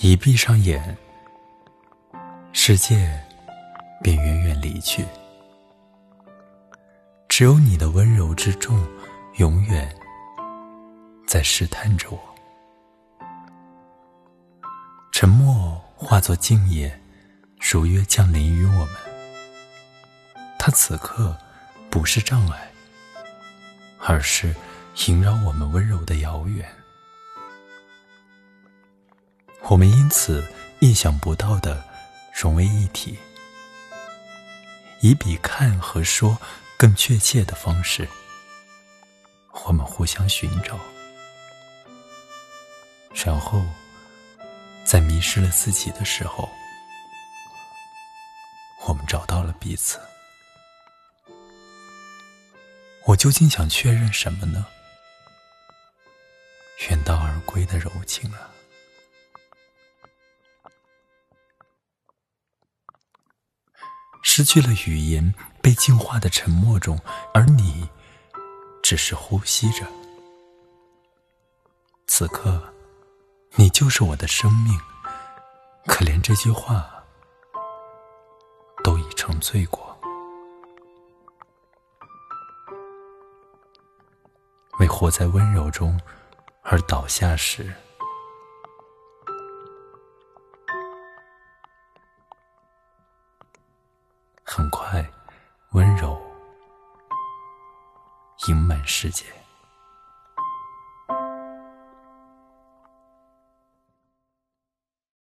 一闭上眼，世界便远远离去，只有你的温柔之重，永远在试探着我。沉默化作静夜，如约降临于我们。它此刻不是障碍，而是萦绕我们温柔的遥远。我们因此意想不到的融为一体，以比看和说更确切的方式，我们互相寻找，然后在迷失了自己的时候，我们找到了彼此。我究竟想确认什么呢？远道而归的柔情啊！失去了语言，被净化的沉默中，而你只是呼吸着。此刻，你就是我的生命，可连这句话都已成罪过。为活在温柔中而倒下时。很快，温柔盈满世界。